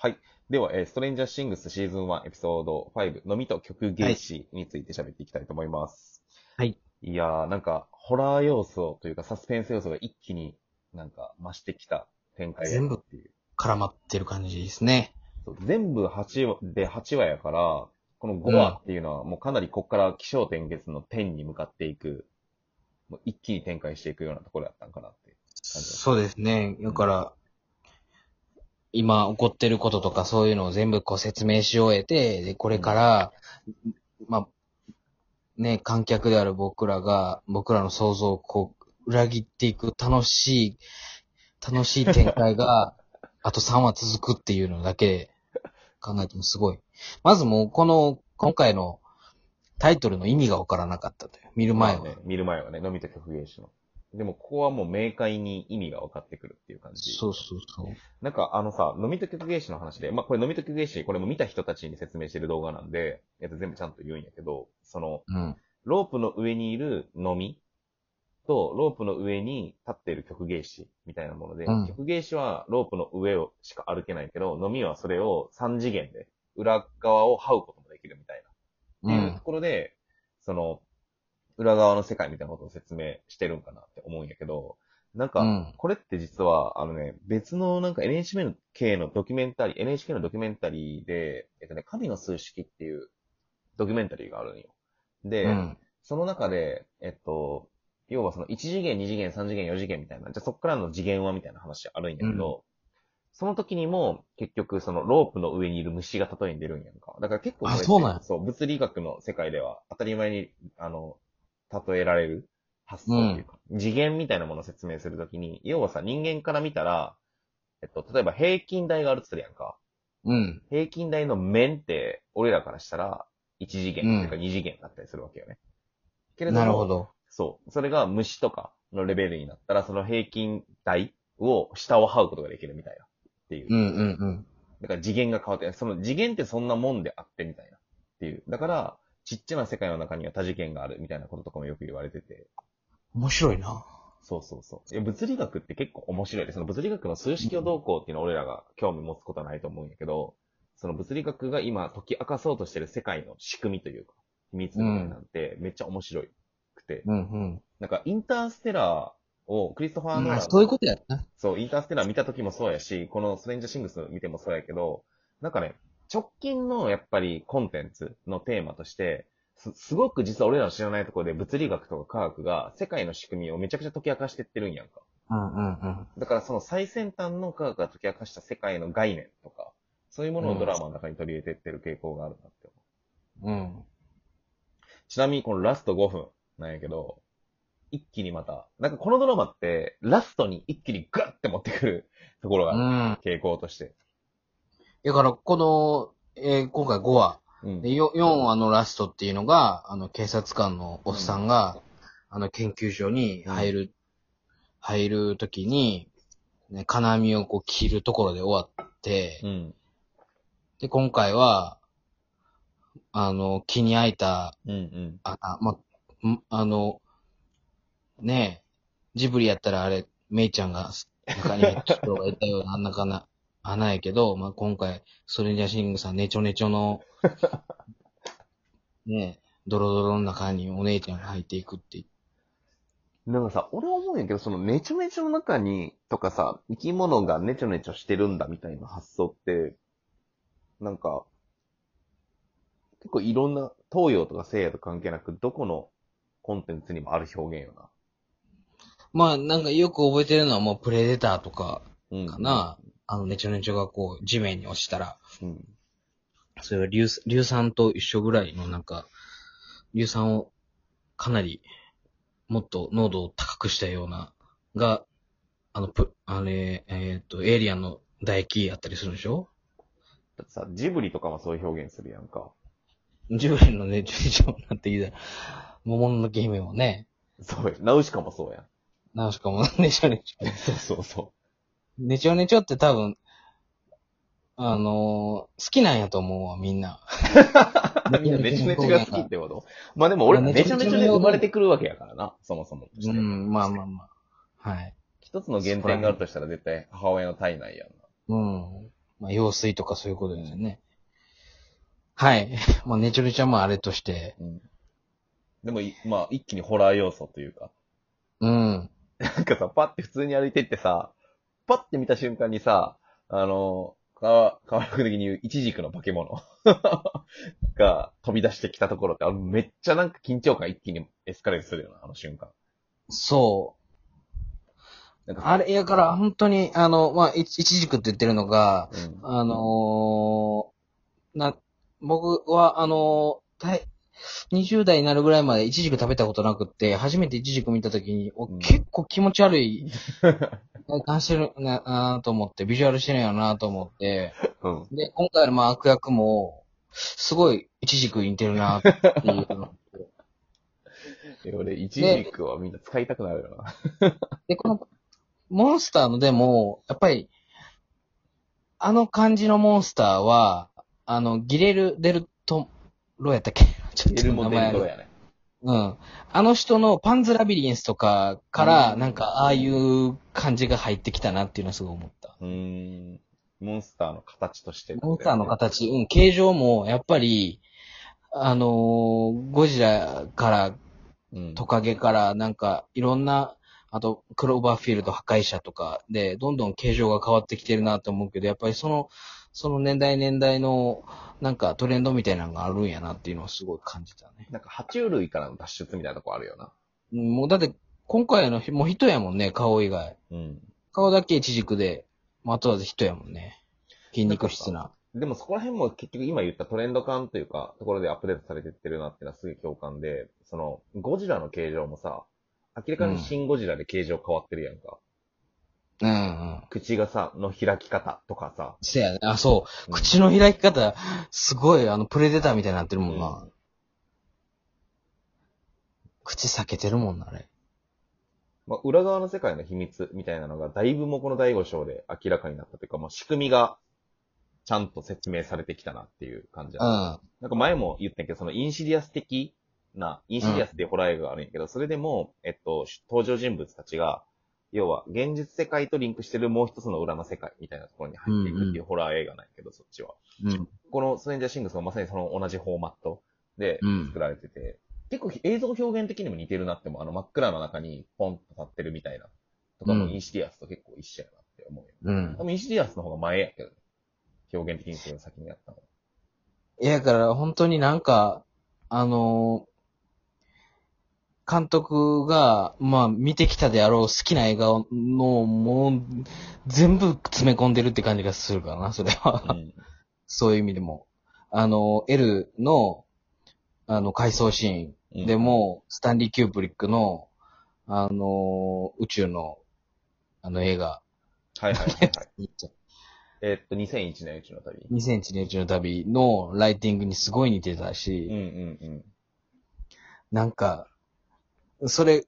はい。では、えーストレンジャーシングスシーズン1エピソード5、飲みと曲芸師について喋っていきたいと思います。はい。いやー、なんか、ホラー要素というかサスペンス要素が一気になんか増してきた展開だなっていう。絡まってる感じですね。全部8話で8話やから、この5話っていうのはもうかなりこっから気象転結の天に向かっていく、もう一気に展開していくようなところだったんかなって。感じそうですね。だから、今起こってることとかそういうのを全部こう説明し終えて、で、これから、まあ、ね、観客である僕らが、僕らの想像をこう、裏切っていく楽しい、楽しい展開が、あと3話続くっていうのだけで考えてもすごい。まずもうこの、今回のタイトルの意味がわからなかったという。見る前は。まあね、見る前はね、飲みと曲芸師の。でも、ここはもう明快に意味が分かってくるっていう感じ。そうそうそう。なんか、あのさ、飲みと曲芸師の話で、まあ、これ飲みと曲芸師、これも見た人たちに説明してる動画なんで、えっと、全部ちゃんと言うんやけど、その、うん。ロープの上にいる飲みと、ロープの上に立っている曲芸師みたいなもので、うん曲芸師はロープの上をしか歩けないけど、飲みはそれを3次元で、裏側を這うこともできるみたいな。っていうところで、その、裏側の世界みたいなことを説明してるんかなって思うんやけど、なんか、うんこれって実は、あのね、別のなんか NHK のドキュメンタリー、NHK のドキュメンタリーで、えっとね、神の数式っていうドキュメンタリーがあるんよ。で、うん。その中で、えっと、要はその1次元、2次元、3次元、4次元みたいな、じゃあそっからの次元はみたいな話あるんやけど、その時にも結局そのロープの上にいる虫が例えに出るんやんか。だから結構これってあそうなんやそう、物理学の世界では当たり前に、あの、例えられる？発想っていうか、次元みたいなものを説明するときに、要はさ、人間から見たら、えっと、例えば平均台があるって言ってるやんか。うん。平均台の面って、俺らからしたら、1次元、うんっていうか2次元だったりするわけよね。けれども、なるほど。そう。それが虫とかのレベルになったら、その平均台を、下を這うことができるみたいな。っていう。うんうんうん。だから次元が変わって、その次元ってそんなもんであってみたいな。っていう。だから、ちっちゃな世界の中には多次元があるみたいなこととかもよく言われてて。面白いな。そうそうそう。いや物理学って結構面白いで、その物理学の数式をどうこうっていうのは俺らが興味持つことはないと思うんやけど、その物理学が今解き明かそうとしてる世界の仕組みというか、秘密みたいなんてめっちゃ面白くて、うんうん。なんかインターステラーをクリストファー・ノーランまあ、そういうことやな。そう、インターステラー見た時もそうやし、このストレンジャーシングス見てもそうやけど、なんかね、直近のやっぱりコンテンツのテーマとして、す、すごく実は俺らの知らないところで物理学とか科学が世界の仕組みをめちゃくちゃ解き明かしてってるんやんか。うんうんうん。だからその最先端の科学が解き明かした世界の概念とか、そういうものをドラマの中に取り入れてってる傾向があるなって思う。うん。ちなみにこのラスト5分なんやけど、一気にまた、なんかこのドラマってラストに一気にグッて持ってくるところが。傾向として。だから、この、えー今回5話。うんで、よ4話のラストっていうのが、あの、警察官のおっさんが、あの、研究所に入る、入るときに、ね、金網をこう切るところで終わって、うん。で、今回は、あの、木に開いたうんうん。あ、あ、ま、んあの、ねえ、ジブリやったらあれ、メイちゃんが中に人がいたような、あんなかな、穴やけど、まあ、今回、ストレンジャーシングさん、ネチョネチョの、ねえ、ドロドロの中にお姉ちゃんが入っていくって。なんかさ、俺思うんやけど、そのネチョネチョの中に、とかさ、生き物がネチョネチョしてるんだみたいな発想って、なんか、結構いろんな、東洋とか西洋と関係なく、どこのコンテンツにもある表現よな。まあ、なんかよく覚えてるのはもうプレデターとかうん。かな。あの、ネチョネチョがこう、地面に落ちたら、うん。それは硫硫酸と一緒ぐらいのなんか、硫酸をかなりもっと濃度を高くしたような、が、あの、プ、あれ、えっ、と、エイリアンの唾液やったりするでしょ？だってさ、ジブリとかもそういう表現するやんか。ジブリのね、ジュになってきた。桃の木姫もね、そうや。ナウシカもそうやん。なん しかも、ネチョネチョ。そうそうそネチョネチョって多分、あのー好きなんやと思うわ、みんな。う。みんなネチョネチョが好きってこと？まあでも俺らまあネチョネチョで生まれてくるわけやからな、そもそも。うん、まあまあまあ。はい。一つの原点があるとしたら絶対母親の体内やんな。うん。まあ、用水とかそういうことですよね。はい。まあ、ネチョネちゃんもあれとして、うん。でもい、まあ、一気にホラー要素というか。うん。なんかさ、パッて普通に歩いてってさ、パッて見た瞬間にさ、あの、か、川原的に言う、イチジクの化け物 が飛び出してきたところって、あのめっちゃなんか緊張感一気にエスカレートするよな、あの瞬間。そう。あれ、やから、本当に、あの、まあ、いいちじくって言ってるのが、うん。あのーな、僕は、あのーたい20代になるぐらいまでイチジク食べたことなくって、初めてイチジク見たときに、おうん。結構気持ち悪い、感してるななと思って、ビジュアルしてるんやなと思って、うん。で、今回のまあ悪役も、すごいイチジクに似てるなっていう 俺、イチジクはみんな使いたくなるよな。で、この、モンスターのでも、やっぱり、あの感じのモンスターは、あの、ギレル・デルトロやったっけ？ちょっとエルモデルド名前やね。うん。あの人のパンズラビリンスとかから、うんなんか、ああいう感じが入ってきたなっていうのはすごい思った。うーん。モンスターの形として、モンスターの。形、うん、形状も、やっぱり、あのーゴジラから、うん。トカゲから、なんか、いろんな、あと、クローバーフィールド破壊者とかで、どんどん形状が変わってきてるなと思うけど、やっぱりその、その年代年代の、なんかトレンドみたいなのがあるんやなっていうのはすごい感じたね。なんか、爬虫類からの脱出みたいなとこあるよな。うんもうだって、今回のひ、もう人やもんね、顔以外。うん。顔だけイチジクで、まあ、あとは人やもんね。筋肉質な。でもそこら辺も結局今言ったトレンド感というか、ところでアップデートされてってるなっていうのはすげえ共感で、その、ゴジラの形状もさ、明らかにシンゴジラで形状変わってるやんか。うんうん。口がさ、の開き方とかさ。せやね。あ、そう。うん口の開き方、すごい、あの、プレデターみたいになってるもんな。うん口裂けてるもんな、あれ。まあ、裏側の世界の秘密みたいなのが、だいぶもうこの第5章で明らかになったというか、もう仕組みが、ちゃんと説明されてきたなっていう感じだ、うん。なんか前も言ったけど、その Insidious 的な、 Insidious っていうホラー映画があるんやけど、それでも、えっと、登場人物たちが、要は、現実世界とリンクしてるもう一つの裏の世界みたいなところに入っていくっていうホラー映画なんやけど、そっちは。うん。この Stranger Things もまさにその同じフォーマットでうん作られてて、結構映像表現的にも似てるなっても、あの真っ暗の中にポンと立ってるみたいな、とかもうん Insidious と結構一緒やなって思うよ。うん。多分 Insidious の方が前やけどね。表現的にそれを先にやったの。いや、だから、本当になんか、あのー監督が、まあ、見てきたであろう好きな映画の、もう、全部詰め込んでるって感じがするからな、それは。うん。そういう意味でも。あの、L の、あの、回想シーンでも、スタンリー・キューブリックの、あの、宇宙の、あの映画、はいはいはい、はい。えーっと、2001年うちの旅。2001年宇宙の旅のライティングにすごい似てたし、うんうんうん。なんか、それ、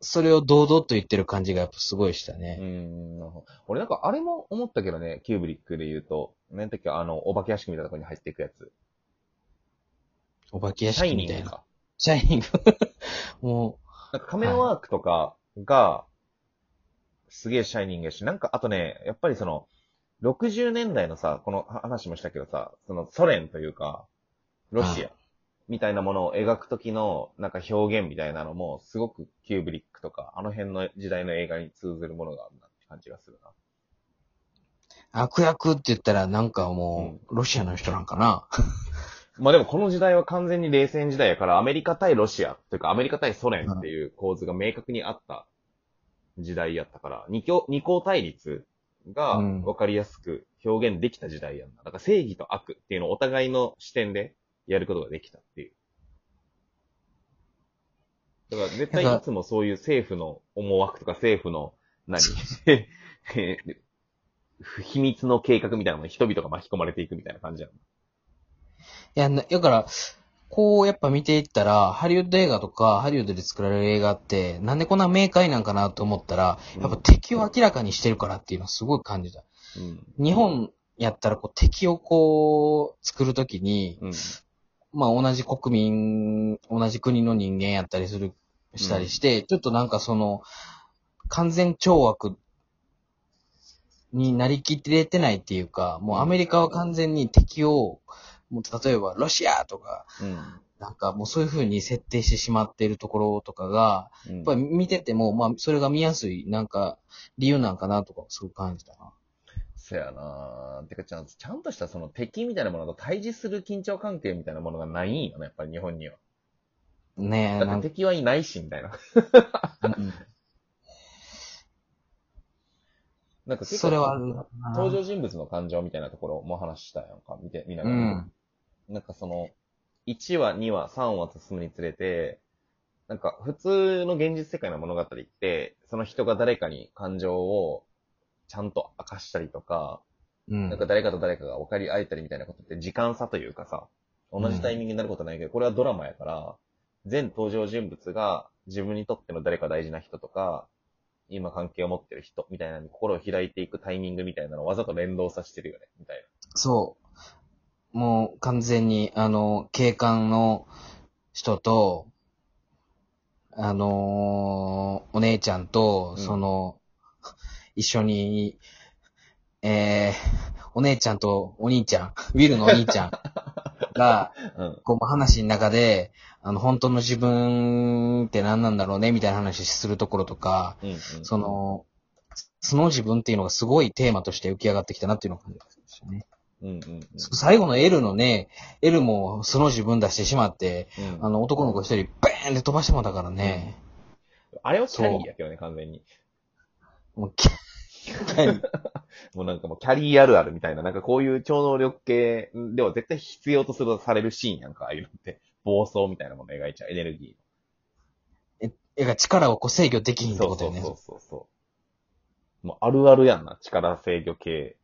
それを堂々と言ってる感じがやっぱすごいしたうね。ん、なるほど。俺なんかあれも思ったけどね、キューブリックで言うと、何だっけ、あの、お化け屋敷みたいなところに入っていくやつ。お化け屋敷みたいな。ニングか。シャイニング。もなんかカメラワークとかが、すげえシャイニングやし、なんかあとね、やっぱりその、60年代のさ、この話もしたけどさ、そのソ連というか、ロシアみたいなものを描くときの、なんか表現みたいなのも、すごくキューブリックとか、あの辺の時代の映画に通ずるものがあるなって感じがするな。う、悪役って言ったらなんかもう、ロシアの人なんかな？まあでもこの時代は完全に冷戦時代やから、アメリカ対ロシアというかアメリカ対ソ連っていう構図が明確にあった時代やったから、二強、二項対立がうん分かりやすく表現できた時代やんな。だから正義と悪っていうのをお互いの視点でやることができたっていう。だから絶対いつもそういう政府の思惑とか政府の何？え ー秘密の計画みたいなのに人々が巻き込まれていくみたいな感じやん。いや、なだから、こうやっぱ見ていったら、ハリウッド映画とか、ハリウッドで作られる映画って、なんでこんな明快なんかなと思ったら、やっぱ敵を明らかにしてるからっていうのはすごい感じた。うん。日本やったらこう敵をこう、作るときに、うん。まあ同じ国民、同じ国の人間やったりする、したりして、ちょっとなんかその、完全懲悪になりきってれてないっていうか、もうアメリカは完全に敵を、もう例えばロシアとか、うん。なんかもうそういう風に設定してしまっているところとかが、うんやっぱり見てても、まあそれが見やすい、なんか理由なんかなとかすごく感じたな。そやなてかちゃん、ちゃんとしたその敵みたいなものと対峙する緊張関係みたいなものがないんよね、やっぱり日本には。ねえ、だって敵はいないし、みたいな。うん なんか結構それは。登場人物の感情みたいなところも話したやんか、見て、見ながら。うん。なんかその、1話、2話、3話進むにつれて、なんか普通の現実世界の物語って、その人が誰かに感情をちゃんと明かしたりとか、うん。なんか誰かと誰かが分かり合えたりみたいなことって時間差というかさ、同じタイミングになることないけど、これはドラマやから、全登場人物が自分にとっての誰か大事な人とか、今関係を持ってる人みたいなのに心を開いていくタイミングみたいなのをわざと連動させてるよね、みたいそう。もう完全に、あの、警官の人と、あのーお姉ちゃんと、うんその、一緒に、えー、お姉ちゃんとお兄ちゃん、ウィルのお兄ちゃんが、な。うん。こう話の中で、あの、本当の自分って何なんだろうね、みたいな話するところとか、うん、うん。そ、の、その自分っていうのがすごいテーマとして浮き上がってきたなっていうのを感じましたね。うん、うん、うん。最後の L のね、L もその自分出してしまって、うんあの男の子一人バーンって飛ばしてもらったからね。あれはキャリーやけどね、完全に。もうき もうなんかもうキャリーあるあるみたいな、なんかこういう超能力系では絶対必要とするされるシーンやんか、ああいうのって。暴走みたいなもの描いちゃう、エネルギえ、えが力をこう制御でき。んってことよね。そうそうそうそう。もうあるあるやんな、力制御系。